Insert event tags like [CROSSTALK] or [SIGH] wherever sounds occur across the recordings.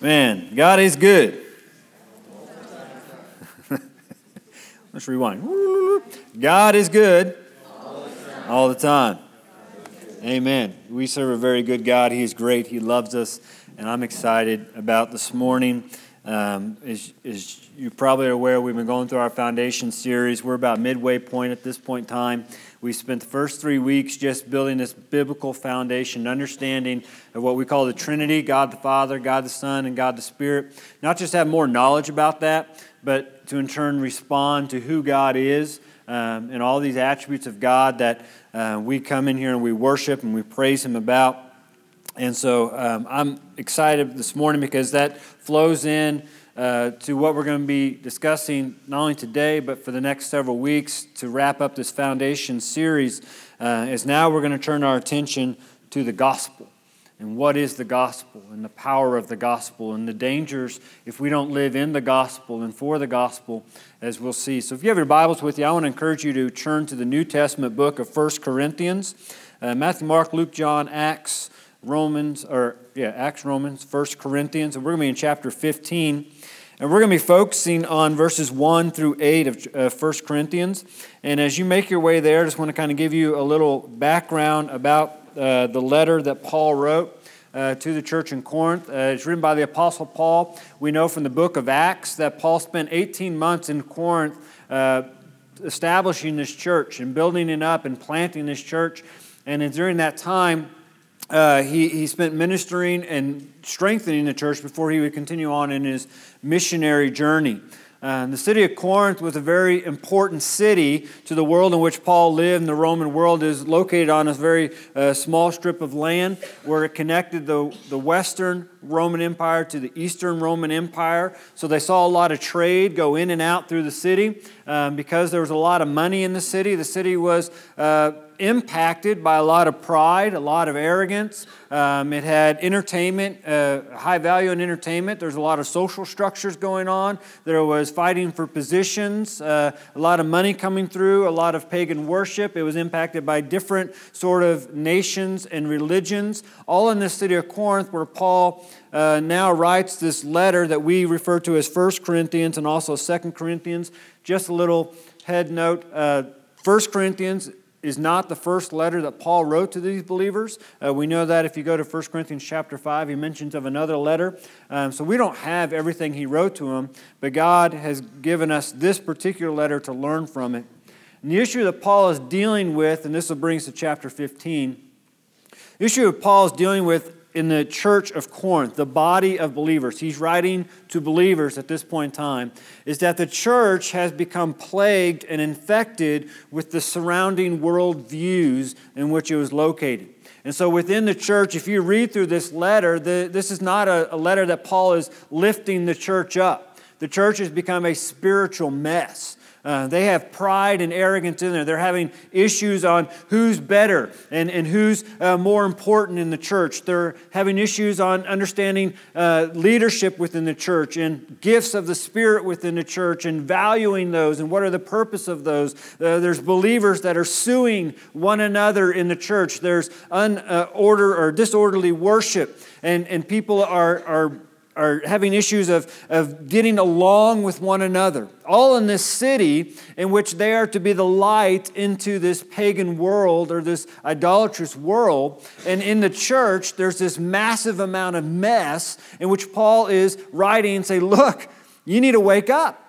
Man, God is good. [LAUGHS] Let's rewind. God is good all the time. Amen. We serve a very good God. He is great. He loves us. And I'm excited about this morning. Um, as, as you probably are aware, we've been going through our foundation series. We're about midway point at this point in time. We spent the first three weeks just building this biblical foundation, understanding of what we call the Trinity God the Father, God the Son, and God the Spirit. Not just have more knowledge about that, but to in turn respond to who God is um, and all these attributes of God that uh, we come in here and we worship and we praise Him about. And so um, I'm excited this morning because that flows in uh, to what we're going to be discussing not only today, but for the next several weeks to wrap up this foundation series. Uh, is now we're going to turn our attention to the gospel and what is the gospel and the power of the gospel and the dangers if we don't live in the gospel and for the gospel, as we'll see. So, if you have your Bibles with you, I want to encourage you to turn to the New Testament book of 1 Corinthians. Uh, Matthew, Mark, Luke, John, Acts, Romans, or yeah, Acts, Romans, 1 Corinthians, and we're going to be in chapter 15. And we're going to be focusing on verses 1 through 8 of uh, 1 Corinthians. And as you make your way there, I just want to kind of give you a little background about uh, the letter that Paul wrote. Uh, to the church in Corinth. Uh, it's written by the Apostle Paul. We know from the book of Acts that Paul spent 18 months in Corinth uh, establishing this church and building it up and planting this church. And during that time, uh, he, he spent ministering and strengthening the church before he would continue on in his missionary journey. Uh, the city of Corinth was a very important city to the world in which Paul lived. And the Roman world is located on a very uh, small strip of land where it connected the, the Western Roman Empire to the Eastern Roman Empire. So they saw a lot of trade go in and out through the city. Um, because there was a lot of money in the city, the city was. Uh, impacted by a lot of pride, a lot of arrogance. Um, it had entertainment, uh, high value in entertainment. There's a lot of social structures going on. There was fighting for positions, uh, a lot of money coming through, a lot of pagan worship. It was impacted by different sort of nations and religions, all in the city of Corinth, where Paul uh, now writes this letter that we refer to as First Corinthians and also Second Corinthians. Just a little head note. Uh, First Corinthians is not the first letter that Paul wrote to these believers. Uh, we know that if you go to 1 Corinthians chapter 5, he mentions of another letter. Um, so we don't have everything he wrote to them, but God has given us this particular letter to learn from it. And the issue that Paul is dealing with, and this will bring us to chapter 15, the issue that Paul is dealing with in the church of Corinth, the body of believers, he's writing to believers at this point in time, is that the church has become plagued and infected with the surrounding world views in which it was located. And so within the church, if you read through this letter, the, this is not a, a letter that Paul is lifting the church up. The church has become a spiritual mess. Uh, they have pride and arrogance in there. They're having issues on who's better and, and who's uh, more important in the church. They're having issues on understanding uh, leadership within the church and gifts of the Spirit within the church and valuing those and what are the purpose of those. Uh, there's believers that are suing one another in the church. There's unorder uh, or disorderly worship, and, and people are, are are having issues of, of getting along with one another. All in this city in which they are to be the light into this pagan world or this idolatrous world. And in the church, there's this massive amount of mess in which Paul is writing and say, look, you need to wake up.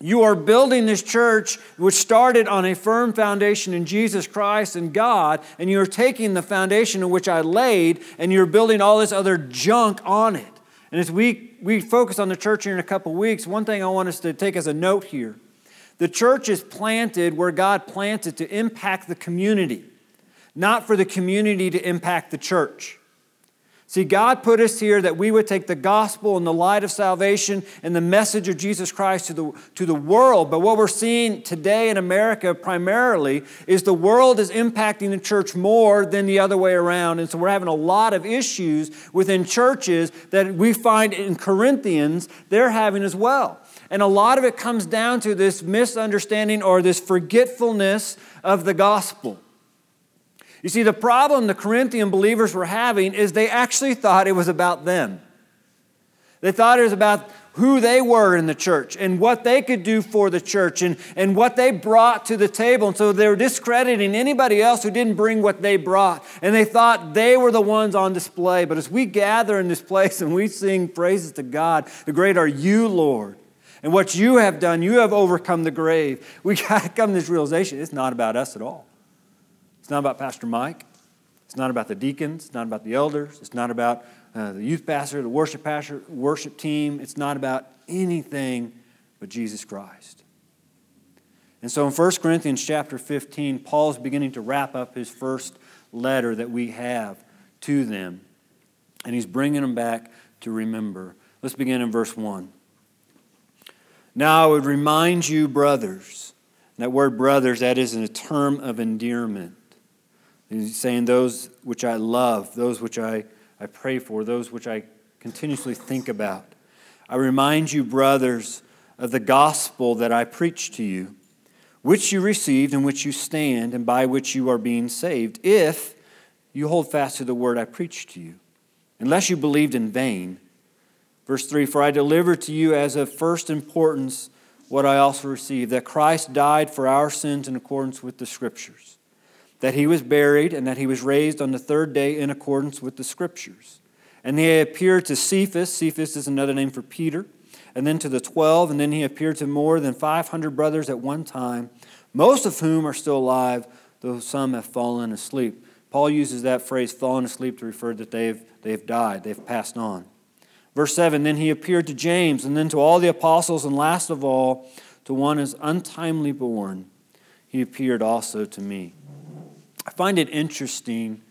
You are building this church which started on a firm foundation in Jesus Christ and God, and you're taking the foundation in which I laid and you're building all this other junk on it. And as we, we focus on the church here in a couple weeks, one thing I want us to take as a note here the church is planted where God planted to impact the community, not for the community to impact the church. See, God put us here that we would take the gospel and the light of salvation and the message of Jesus Christ to the, to the world. But what we're seeing today in America primarily is the world is impacting the church more than the other way around. And so we're having a lot of issues within churches that we find in Corinthians they're having as well. And a lot of it comes down to this misunderstanding or this forgetfulness of the gospel. You see, the problem the Corinthian believers were having is they actually thought it was about them. They thought it was about who they were in the church and what they could do for the church and, and what they brought to the table. And so they were discrediting anybody else who didn't bring what they brought. And they thought they were the ones on display. But as we gather in this place and we sing praises to God, the great are you, Lord. And what you have done, you have overcome the grave. We [LAUGHS] got to come to this realization it's not about us at all. It's not about Pastor Mike. It's not about the deacons. It's not about the elders. It's not about uh, the youth pastor, the worship pastor, worship team. It's not about anything but Jesus Christ. And so in 1 Corinthians chapter 15, Paul is beginning to wrap up his first letter that we have to them. And he's bringing them back to remember. Let's begin in verse 1. Now I would remind you, brothers, that word brothers, that is a term of endearment. He's saying those which I love, those which I, I pray for, those which I continuously think about. I remind you, brothers, of the gospel that I preached to you, which you received, in which you stand, and by which you are being saved, if you hold fast to the word I preached to you, unless you believed in vain. Verse 3 For I delivered to you as of first importance what I also received that Christ died for our sins in accordance with the Scriptures, that he was buried, and that he was raised on the third day in accordance with the Scriptures. And he appeared to Cephas, Cephas is another name for Peter, and then to the twelve, and then he appeared to more than 500 brothers at one time, most of whom are still alive, though some have fallen asleep. Paul uses that phrase, fallen asleep, to refer that they've, they've died, they've passed on. Verse 7 Then he appeared to James, and then to all the apostles, and last of all, to one as untimely born, he appeared also to me. I find it interesting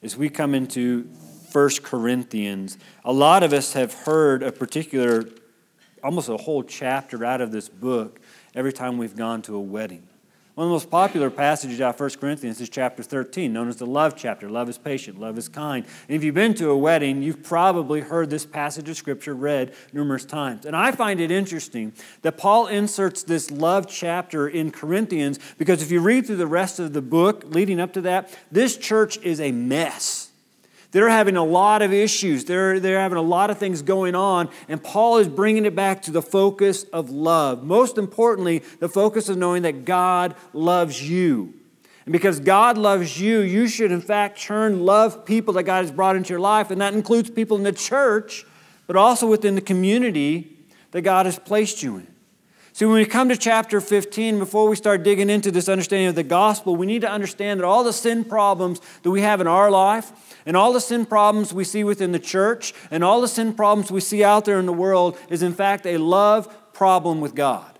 as we come into 1 Corinthians. A lot of us have heard a particular, almost a whole chapter out of this book every time we've gone to a wedding. One of the most popular passages out of 1 Corinthians is chapter 13, known as the love chapter. Love is patient, love is kind. And if you've been to a wedding, you've probably heard this passage of Scripture read numerous times. And I find it interesting that Paul inserts this love chapter in Corinthians because if you read through the rest of the book leading up to that, this church is a mess. They're having a lot of issues. They're, they're having a lot of things going on, and Paul is bringing it back to the focus of love. Most importantly, the focus of knowing that God loves you. And because God loves you, you should, in fact, turn love people that God has brought into your life, and that includes people in the church, but also within the community that God has placed you in. See, when we come to chapter 15, before we start digging into this understanding of the gospel, we need to understand that all the sin problems that we have in our life, and all the sin problems we see within the church, and all the sin problems we see out there in the world is, in fact, a love problem with God.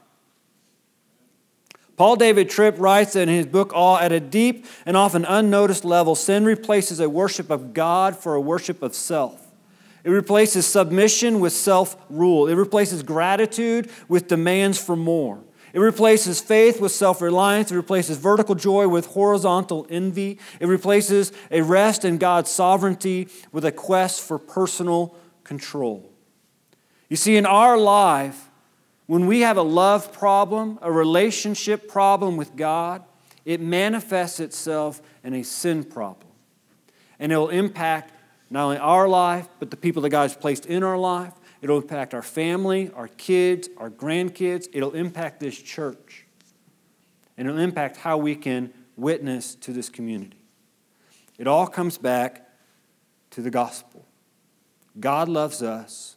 Paul David Tripp writes in his book, All at a deep and often unnoticed level, sin replaces a worship of God for a worship of self. It replaces submission with self rule. It replaces gratitude with demands for more. It replaces faith with self reliance. It replaces vertical joy with horizontal envy. It replaces a rest in God's sovereignty with a quest for personal control. You see, in our life, when we have a love problem, a relationship problem with God, it manifests itself in a sin problem. And it will impact not only our life, but the people that God has placed in our life. It'll impact our family, our kids, our grandkids. It'll impact this church. And it'll impact how we can witness to this community. It all comes back to the gospel. God loves us.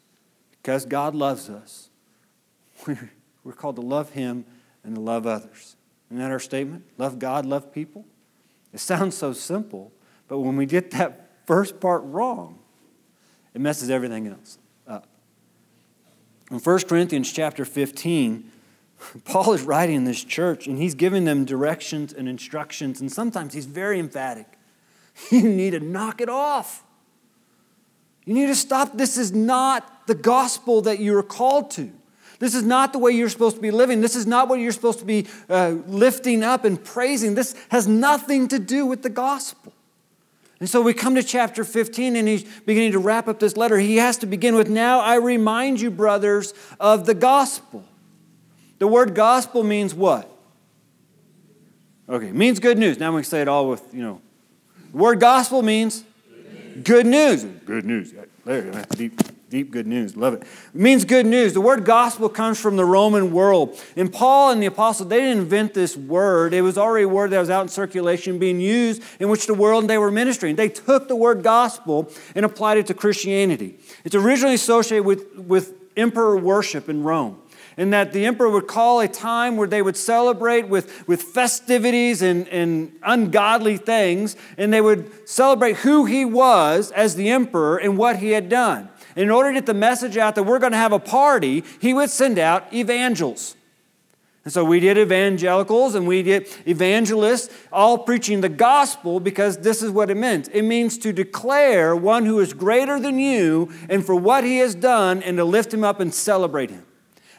Because God loves us, [LAUGHS] we're called to love Him and to love others. Isn't that our statement? Love God, love people? It sounds so simple, but when we get that [LAUGHS] first part wrong, it messes everything else. In 1 Corinthians chapter 15, Paul is writing this church and he's giving them directions and instructions, and sometimes he's very emphatic. [LAUGHS] You need to knock it off. You need to stop. This is not the gospel that you are called to. This is not the way you're supposed to be living. This is not what you're supposed to be uh, lifting up and praising. This has nothing to do with the gospel. And so we come to chapter 15 and he's beginning to wrap up this letter. He has to begin with Now I remind you, brothers, of the gospel. The word gospel means what? Okay, means good news. Now we can say it all with, you know. The word gospel means good news. Good news. There, deep, Deep good news. Love it. It means good news. The word gospel comes from the Roman world. And Paul and the apostle, they didn't invent this word. It was already a word that was out in circulation being used in which the world they were ministering. They took the word gospel and applied it to Christianity. It's originally associated with, with emperor worship in Rome and that the emperor would call a time where they would celebrate with, with festivities and, and ungodly things, and they would celebrate who he was as the emperor and what he had done. In order to get the message out that we're going to have a party, he would send out evangels. And so we did evangelicals and we did evangelists, all preaching the gospel because this is what it meant. It means to declare one who is greater than you and for what he has done and to lift him up and celebrate him.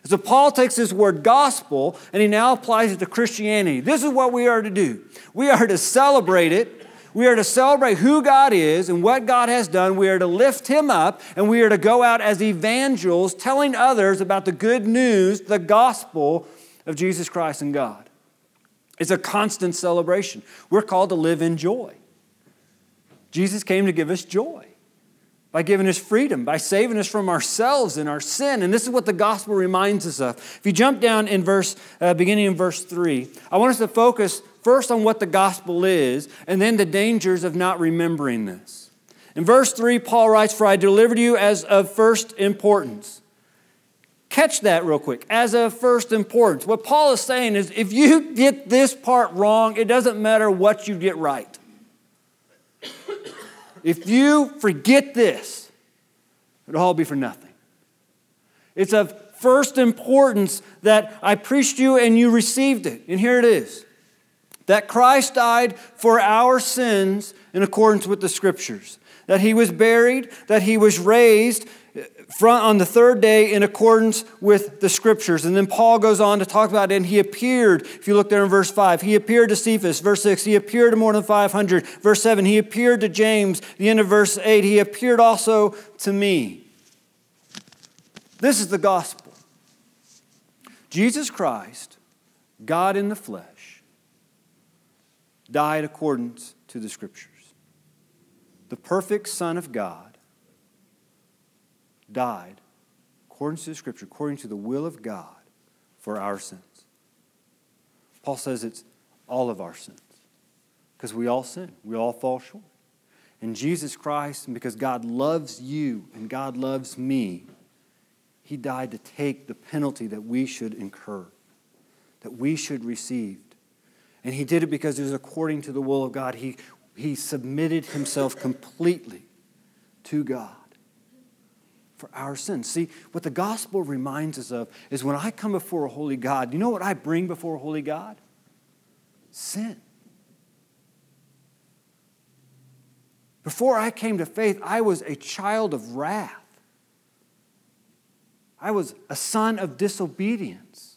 So Paul takes this word gospel and he now applies it to Christianity. This is what we are to do. We are to celebrate it. We are to celebrate who God is and what God has done. We are to lift him up and we are to go out as evangelists telling others about the good news, the gospel of Jesus Christ and God. It's a constant celebration. We're called to live in joy. Jesus came to give us joy by giving us freedom, by saving us from ourselves and our sin. And this is what the gospel reminds us of. If you jump down in verse, uh, beginning in verse 3, I want us to focus first on what the gospel is and then the dangers of not remembering this. In verse 3, Paul writes, For I delivered you as of first importance. Catch that real quick. As of first importance. What Paul is saying is if you get this part wrong, it doesn't matter what you get right. If you forget this, it'll all be for nothing. It's of first importance that I preached you and you received it. And here it is that Christ died for our sins in accordance with the scriptures, that he was buried, that he was raised, on the third day in accordance with the scriptures. And then Paul goes on to talk about it, and he appeared, if you look there in verse 5, he appeared to Cephas. Verse 6, he appeared to more than 500. Verse 7, he appeared to James. The end of verse 8, he appeared also to me. This is the gospel. Jesus Christ, God in the flesh, died accordance to the scriptures. The perfect Son of God died, according to the scripture, according to the will of God, for our sins. Paul says it's all of our sins because we all sin, we all fall short. And Jesus Christ, and because God loves you and God loves me, He died to take the penalty that we should incur, that we should receive. And He did it because it was according to the will of God. He, he submitted Himself completely to God for our sins. See, what the gospel reminds us of is when I come before a holy God, you know what I bring before a holy God? Sin. Before I came to faith, I was a child of wrath. I was a son of disobedience.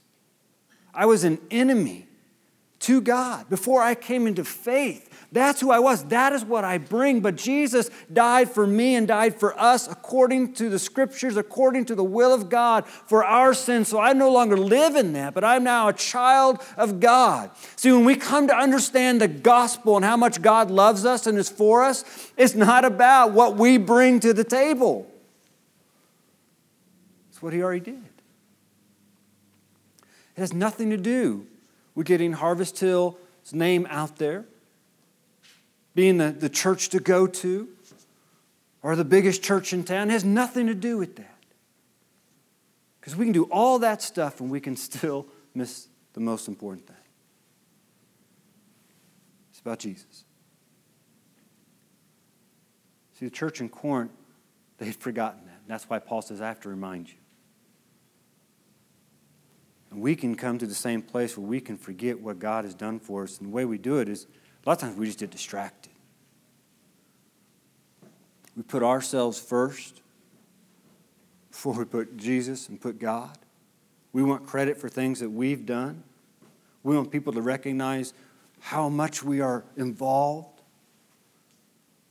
I was an enemy to God. Before I came into faith, that's who I was. That is what I bring. But Jesus died for me and died for us according to the scriptures, according to the will of God for our sins. So I no longer live in that, but I'm now a child of God. See, when we come to understand the gospel and how much God loves us and is for us, it's not about what we bring to the table, it's what He already did. It has nothing to do with getting Harvest Hill's name out there being the, the church to go to or the biggest church in town. Has nothing to do with that. Because we can do all that stuff and we can [LAUGHS] still miss the most important thing. It's about Jesus. See, the church in Corinth, they had forgotten that. And That's why Paul says, I have to remind you. And we can come to the same place where we can forget what God has done for us. And the way we do it is a lot of times we just get distracted. We put ourselves first before we put Jesus and put God. We want credit for things that we've done. We want people to recognize how much we are involved.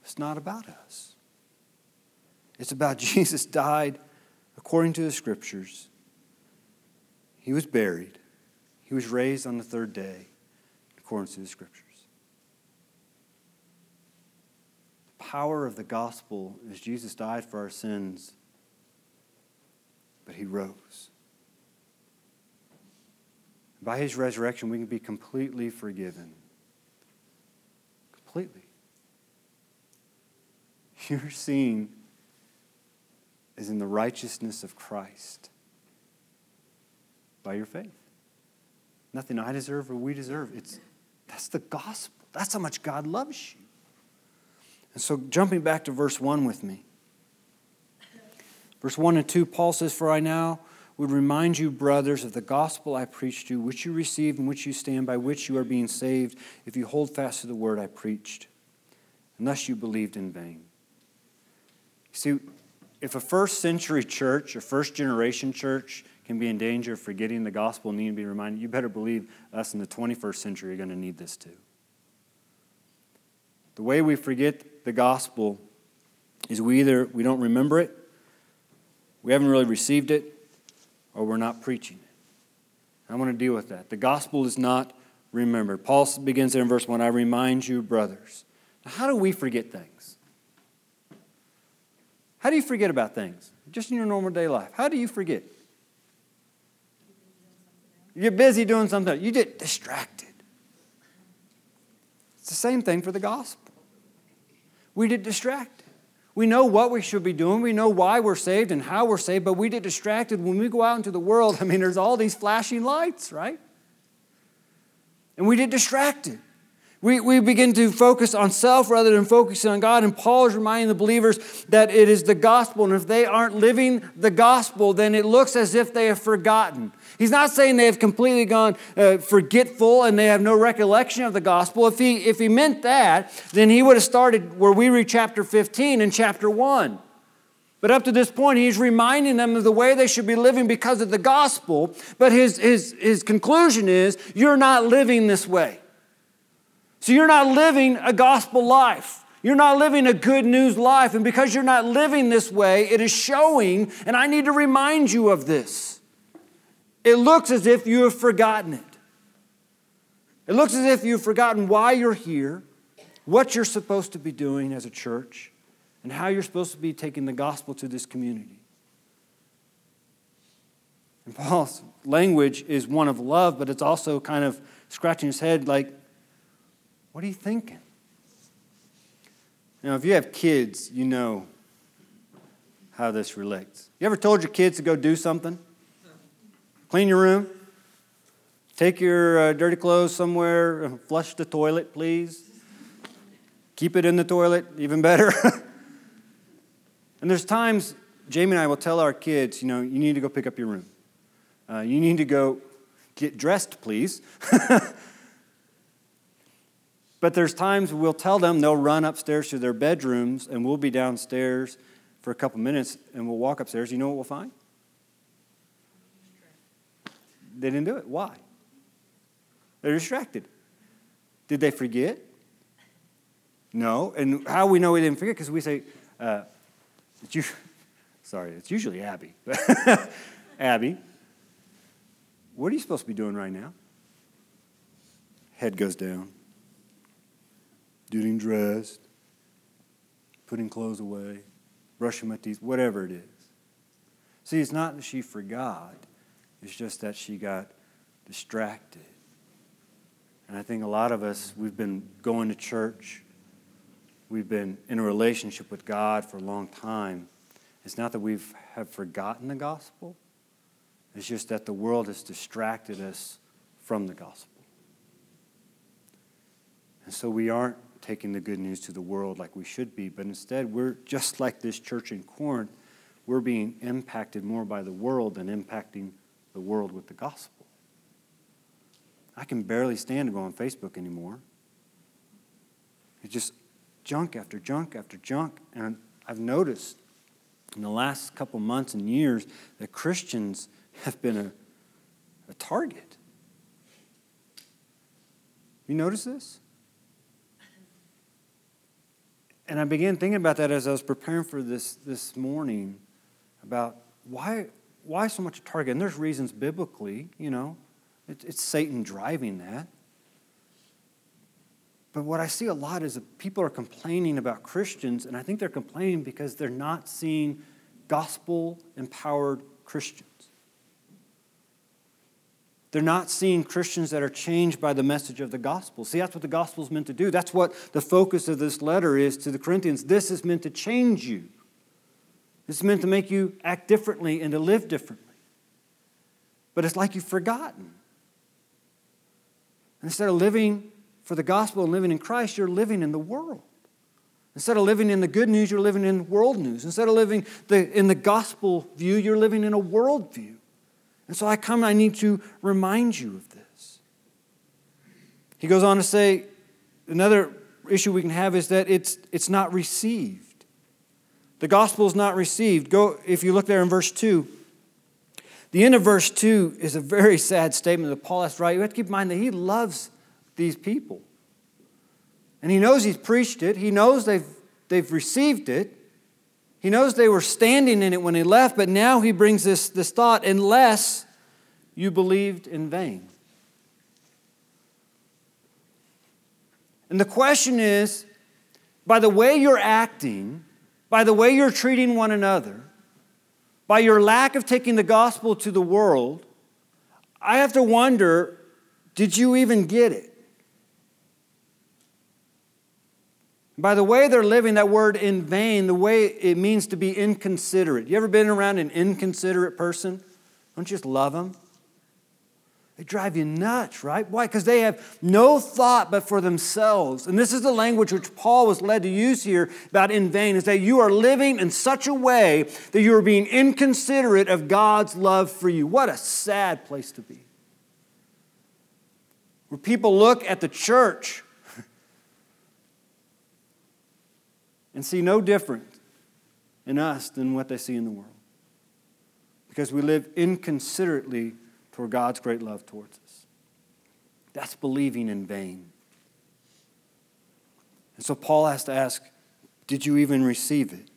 It's not about us. It's about [LAUGHS] Jesus died according to the scriptures. He was buried. He was raised on the third day according to the scriptures. The power of the gospel is Jesus died for our sins but he rose. By his resurrection, we can be completely forgiven. Completely. Your seeing is in the righteousness of Christ by your faith. Nothing I deserve or we deserve. It's, that's the gospel. That's how much God loves you. And so, jumping back to verse 1 with me. Verse 1 and 2, Paul says, For I now would remind you, brothers, of the gospel I preached to you, which you received and which you stand, by which you are being saved, if you hold fast to the word I preached, unless you believed in vain. See, if a first century church, a first generation church, can be in danger of forgetting the gospel and need to be reminded, you better believe us in the 21st century are going to need this too. The way we forget the gospel is we either we don't remember it, we haven't really received it, or we're not preaching it. I want to deal with that. The gospel is not remembered. Paul begins there in verse 1 I remind you, brothers. Now, how do we forget things? How do you forget about things? Just in your normal day life. How do you forget? You're busy doing something. You get distracted. It's the same thing for the gospel. We get distracted. We know what we should be doing. We know why we're saved and how we're saved, but we get distracted when we go out into the world. [LAUGHS] I mean, there's all these flashing lights, right? And we get distracted. We, we begin to focus on self rather than focusing on God. And Paul is reminding the believers that it is the gospel. And if they aren't living the gospel, then it looks as if they have forgotten. He's not saying they have completely gone uh, forgetful and they have no recollection of the gospel. If he, if he meant that, then he would have started where we read chapter 15 and chapter 1. But up to this point, he's reminding them of the way they should be living because of the gospel. But his, his, his conclusion is you're not living this way. So you're not living a gospel life. You're not living a good news life. And because you're not living this way, it is showing, and I need to remind you of this. It looks as if you have forgotten it. It looks as if you've forgotten why you're here, what you're supposed to be doing as a church, and how you're supposed to be taking the gospel to this community. And Paul's language is one of love, but it's also kind of scratching his head like, what are you thinking? Now, if you have kids, you know how this relates. You ever told your kids to go do something? Clean your room? Take your uh, dirty clothes somewhere, flush the toilet, please. Keep it in the toilet, even better. [LAUGHS] and there's times Jamie and I will tell our kids, you know, you need to go pick up your room. Uh, you need to go get dressed, please. [LAUGHS] But there's times we'll tell them they'll run upstairs to their bedrooms and we'll be downstairs for a couple minutes and we'll walk upstairs. You know what we'll find? They didn't do it. Why? They're distracted. Did they forget? No. And how we know we didn't forget? Because we say, uh, it's you, [LAUGHS] sorry, it's usually Abby. [LAUGHS] Abby, what are you supposed to be doing right now? Head goes down getting dressed, putting clothes away, brushing my teeth, whatever it is. See, it's not that she forgot, it's just that she got distracted. And I think a lot of us, we've been going to church, we've been in a relationship with God for a long time. It's not that we've have forgotten the gospel, it's just that the world has distracted us from the gospel. And so we aren't taking the good news to the world like we should be, but instead we're just like this church in Corinth. We're being impacted more by the world than impacting the world with the gospel. I can barely stand to go on Facebook anymore. It's just junk after junk after junk. And I've noticed in the last couple months and years that Christians have been a, a target. You notice this? and I began thinking about that as I was preparing for this this morning about why why so much target. And there's reasons biblically, you know, it, it's Satan driving that. But what I see a lot is that people are complaining about Christians, and I think they're complaining because they're not seeing gospel empowered Christians. They're not seeing Christians that are changed by the message of the gospel. See, that's what the gospel is meant to do. That's what the focus of this letter is to the Corinthians. This is meant to change you, it's meant to make you act differently and to live differently. But it's like you've forgotten. Instead of living for the gospel and living in Christ, you're living in the world. Instead of living in the good news, you're living in world news. Instead of living the, in the gospel view, you're living in a world view. And so I come, and I need to remind you of this. He goes on to say, another issue we can have is that it's, it's not received. The gospel is not received. Go, if you look there in verse 2, the end of verse 2 is a very sad statement that Paul has to write. You have to keep in mind that he loves these people. And he knows he's preached it, he knows they've, they've received it. He knows they were standing in it when he left, but now he brings this, this thought unless you believed in vain. And the question is by the way you're acting, by the way you're treating one another, by your lack of taking the gospel to the world, I have to wonder did you even get it? By the way they're living, that word in vain, the way it means to be inconsiderate. You ever been around an inconsiderate person? Don't you just love them? They drive you nuts, right? Why? Because they have no thought but for themselves. And this is the language which Paul was led to use here about in vain is that you are living in such a way that you are being inconsiderate of God's love for you. What a sad place to be. Where people look at the church [LAUGHS] and see no different in us than what they see in the world. Because we live inconsiderately toward God's great love towards us. That's believing in vain. And so Paul has to ask, did you even receive it?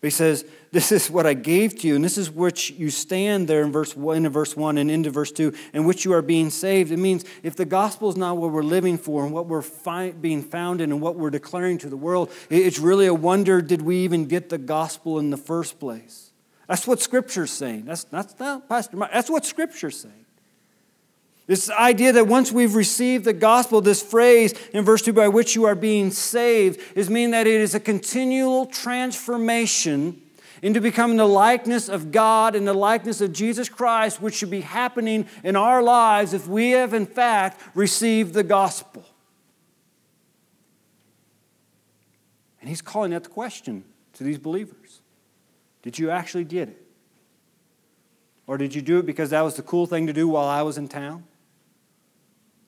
But he says, This is what I gave to you, and this is which you stand there in verse one, verse 1 and into verse 2, in which you are being saved. It means if the gospel is not what we're living for and what we're fi- being found in and what we're declaring to the world, it's really a wonder did we even get the gospel in the first place? That's what Scripture's saying. That's, that's not Pastor Mike. That's what Scripture's saying. This idea that once we've received the gospel, this phrase in verse 2 by which you are being saved, is mean that it is a continual transformation into becoming the likeness of God and the likeness of Jesus Christ, which should be happening in our lives if we have, in fact, received the gospel. And he's calling that the question to these believers Did you actually get it? Or did you do it because that was the cool thing to do while I was in town?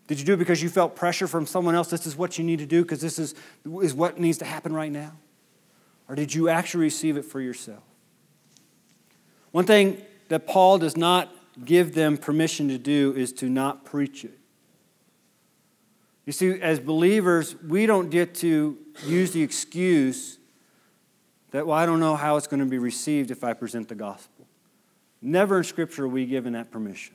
Did you do it because you felt pressure from someone else? This is what you need to do because this is, is what needs to happen right now? Or did you actually receive it for yourself? One thing that Paul does not give them permission to do is to not preach it. You see, as believers, we don't get to use the excuse that, well, I don't know how it's going to be received if I present the gospel. Never in Scripture are we given that permission.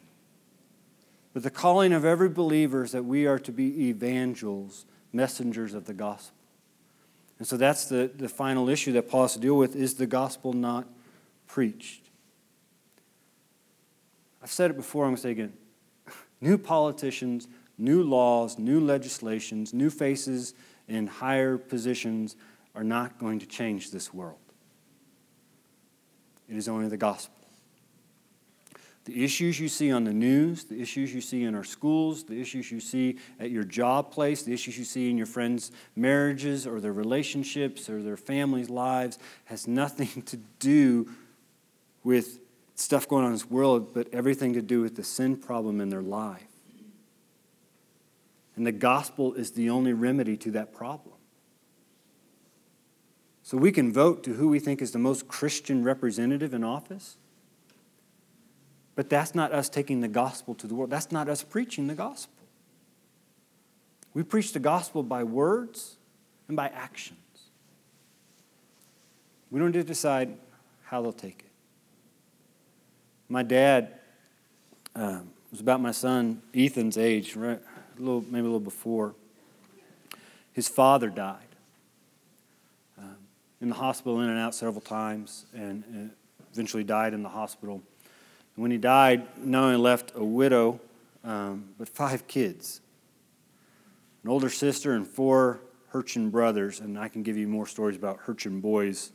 But the calling of every believer is that we are to be evangels, messengers of the gospel. And so that's the, the final issue that Paul has to deal with is the gospel not preached? I've said it before, I'm going to say it again. [LAUGHS] New politicians, new laws, new legislations, new faces in higher positions are not going to change this world. It is only the gospel. The issues you see on the news, the issues you see in our schools, the issues you see at your job place, the issues you see in your friends' marriages or their relationships or their families' lives has nothing to do with stuff going on in this world, but everything to do with the sin problem in their life. And the gospel is the only remedy to that problem. So we can vote to who we think is the most Christian representative in office. But that's not us taking the gospel to the world. That's not us preaching the gospel. We preach the gospel by words and by actions. We don't get to decide how they'll take it. My dad um, was about my son Ethan's age, right? A little, maybe a little before. His father died. In the hospital, in and out several times, and, and eventually died in the hospital. And when he died, not only left a widow, um, but five kids an older sister and four Hurchin brothers. And I can give you more stories about Hurchin boys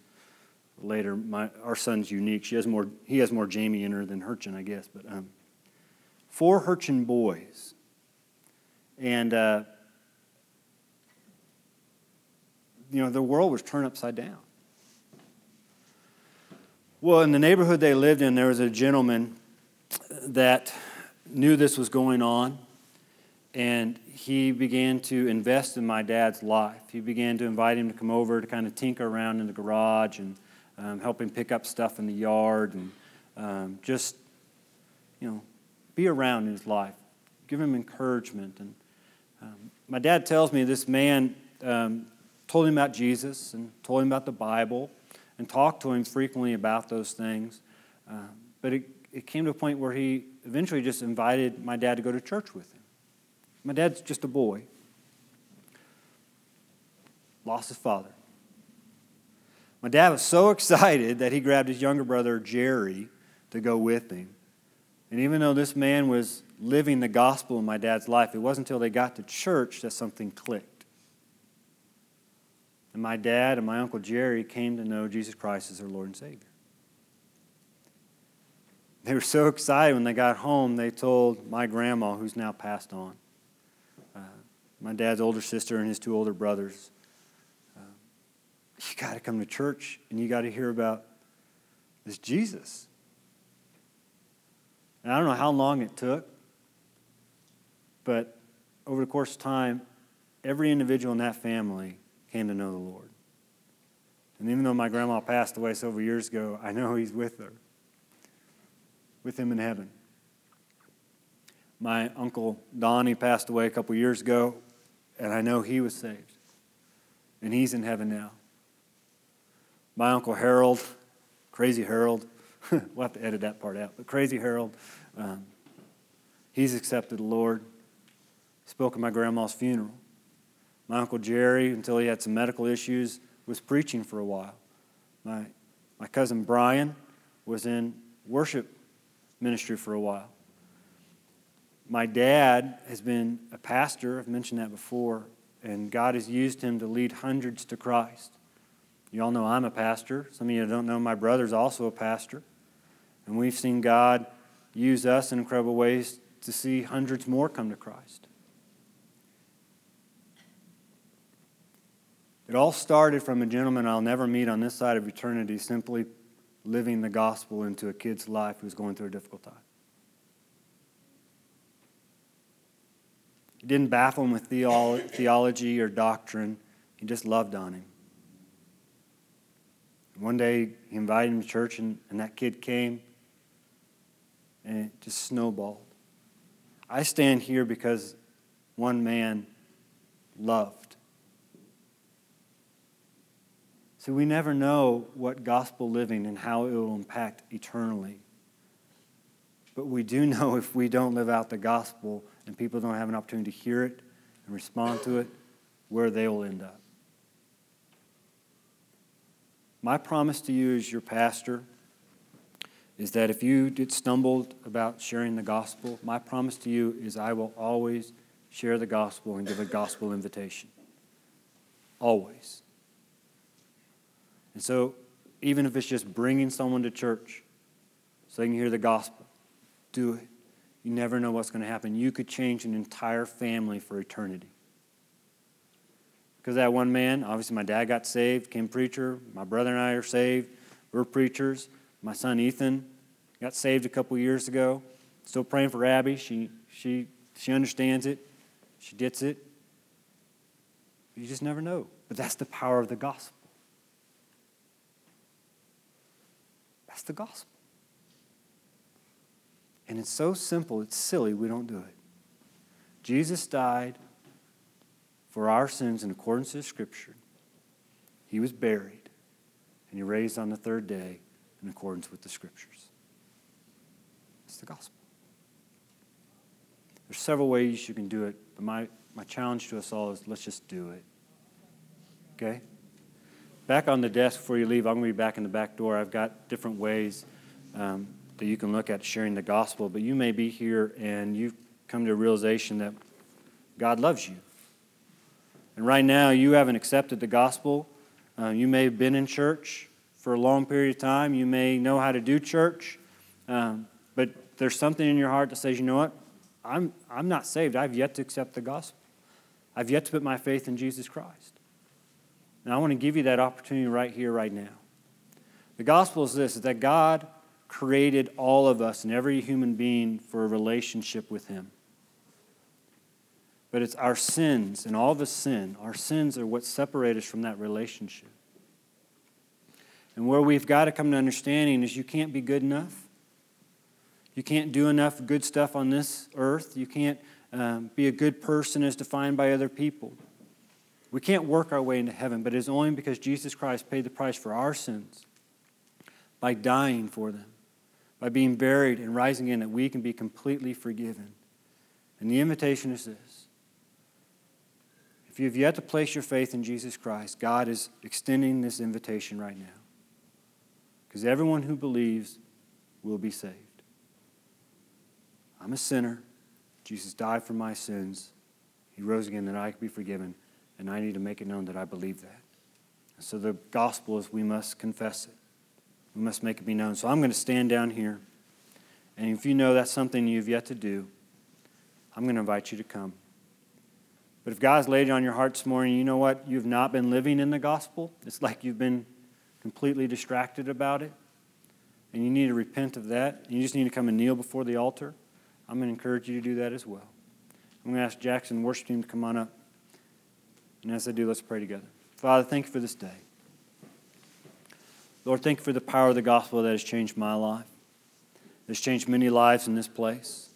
later. My, our son's unique. She has more, he has more Jamie in her than Hurchin, I guess. But um, four Hurchin boys. And, uh, you know, the world was turned upside down. Well, in the neighborhood they lived in, there was a gentleman that knew this was going on, and he began to invest in my dad's life. He began to invite him to come over to kind of tinker around in the garage and um, help him pick up stuff in the yard and um, just, you know, be around in his life, give him encouragement. And um, my dad tells me this man um, told him about Jesus and told him about the Bible and talked to him frequently about those things. Uh, but it, it came to a point where he eventually just invited my dad to go to church with him. My dad's just a boy, lost his father. My dad was so [LAUGHS] excited that he grabbed his younger brother, Jerry, to go with him. And even though this man was living the gospel in my dad's life, it wasn't until they got to church that something clicked. And my dad and my uncle Jerry came to know Jesus Christ as their Lord and Savior. They were so excited when they got home, they told my grandma, who's now passed on, uh, my dad's older sister and his two older brothers, uh, you got to come to church and you got to hear about this Jesus. And I don't know how long it took, but over the course of time, every individual in that family came to know the Lord. And even though my grandma passed away several years ago, I know he's with her with him in heaven. My uncle Donnie passed away a couple years ago, and I know he was saved. And he's in heaven now. My uncle Harold, crazy Harold, [LAUGHS] we'll have to edit that part out, but crazy Harold, um, he's accepted the Lord. Spoke at my grandma's funeral. My uncle Jerry, until he had some medical issues, was preaching for a while. My, my cousin Brian was in worship ministry for a while. My dad has been a pastor, I've mentioned that before, and God has used him to lead hundreds to Christ. You all know I'm a pastor. Some of you don't know my brother's also a pastor. And we've seen God use us in incredible ways to see hundreds more come to Christ. It all started from a gentleman I'll never meet on this side of eternity simply living the gospel into a kid's life who's going through a difficult time. He didn't baffle him with theology or doctrine, he just loved on him. One day he invited him to church, and, and that kid came, and it just snowballed. I stand here because one man loved. So we never know what gospel living and how it will impact eternally. But we do [LAUGHS] know if we don't live out the gospel and people don't have an opportunity to hear it and respond to it, where they will end up. My promise to you as your pastor is that if you get stumbled about sharing the gospel, my promise to you is I will always share the gospel and give a gospel invitation. Always. And so, even if it's just bringing someone to church so they can hear the gospel, do it. You never know what's going to happen. You could change an entire family for eternity. Because that one man, obviously, my dad got saved, became preacher. My brother and I are saved. We're preachers. My son Ethan got saved a couple years ago. Still praying for Abby. She, she, she understands it, she gets it. You just never know. But that's the power of the gospel. That's the gospel. And it's so simple, it's silly, we don't do it. Jesus died for our sins in accordance with Scripture. He was buried, and he raised on the third day in accordance with the Scriptures. It's the gospel. There's several ways you can do it, but my, my challenge to us all is let's just do it. Okay? Back on the desk before you leave, I'm going to be back in the back door. I've got different ways um, that you can look at sharing the gospel, but you may be here and you've come to a realization that God loves you. And right now, you haven't accepted the gospel. Uh, you may have been in church for a long period of time. You may know how to do church. Um, but there's something in your heart that says, you know what? I'm, I'm not saved. I've yet to accept the gospel. I've yet to put my faith in Jesus Christ. And I want to give you that opportunity right here, right now. The gospel is this is that God created all of us and every human being for a relationship with Him. But it's our sins and all us sin. Our sins are what separate us from that relationship. And where we've got to come to understanding is you can't be good enough. You can't do enough good stuff on this earth. You can't um, be a good person as defined by other people. We can't work our way into heaven, but it is only because Jesus Christ paid the price for our sins by dying for them, by being buried and rising again, that we can be completely forgiven. And the invitation is this if you have yet to place your faith in Jesus Christ, God is extending this invitation right now. Because everyone who believes will be saved. I'm a sinner. Jesus died for my sins. He rose again that I could be forgiven, and I need to make it known that I believe that. So the gospel is we must confess it. We must make it be known. So I'm going to stand down here. And if you know that's something you've yet to do, I'm going to invite you to come. But if God's laid it on your heart this morning, you know what? You've not been living in the gospel. It's like you've been completely distracted about it. And you need to repent of that. You just need to come and kneel before the altar. I'm going to encourage you to do that as well. I'm going to ask Jackson, worship team, to come on up. And as I do, let's pray together. Father, thank you for this day. Lord, thank you for the power of the gospel that has changed my life, has changed many lives in this place.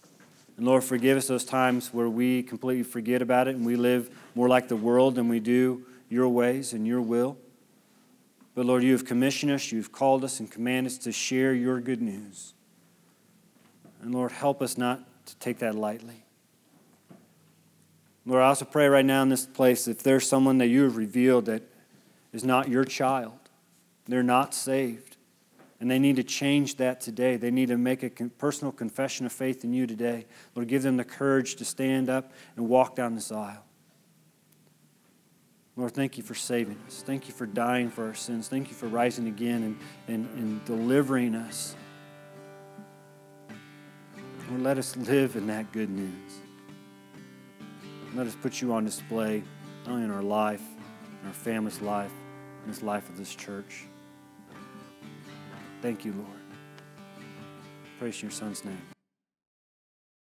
And Lord, forgive us those times where we completely forget about it and we live more like the world than we do your ways and your will. But Lord, you have commissioned us, you've called us and commanded us to share your good news. And Lord, help us not to take that lightly. Lord, I also pray right now in this place if there's someone that you have revealed that is not your child, they're not saved, and they need to change that today. They need to make a personal confession of faith in you today. Lord, give them the courage to stand up and walk down this aisle. Lord, thank you for saving us. Thank you for dying for our sins. Thank you for rising again and, and, and delivering us. Lord, let us live in that good news. Let us put you on display, not only in our life, in our family's life, in this life of this church. Thank you, Lord. Praise your son's name.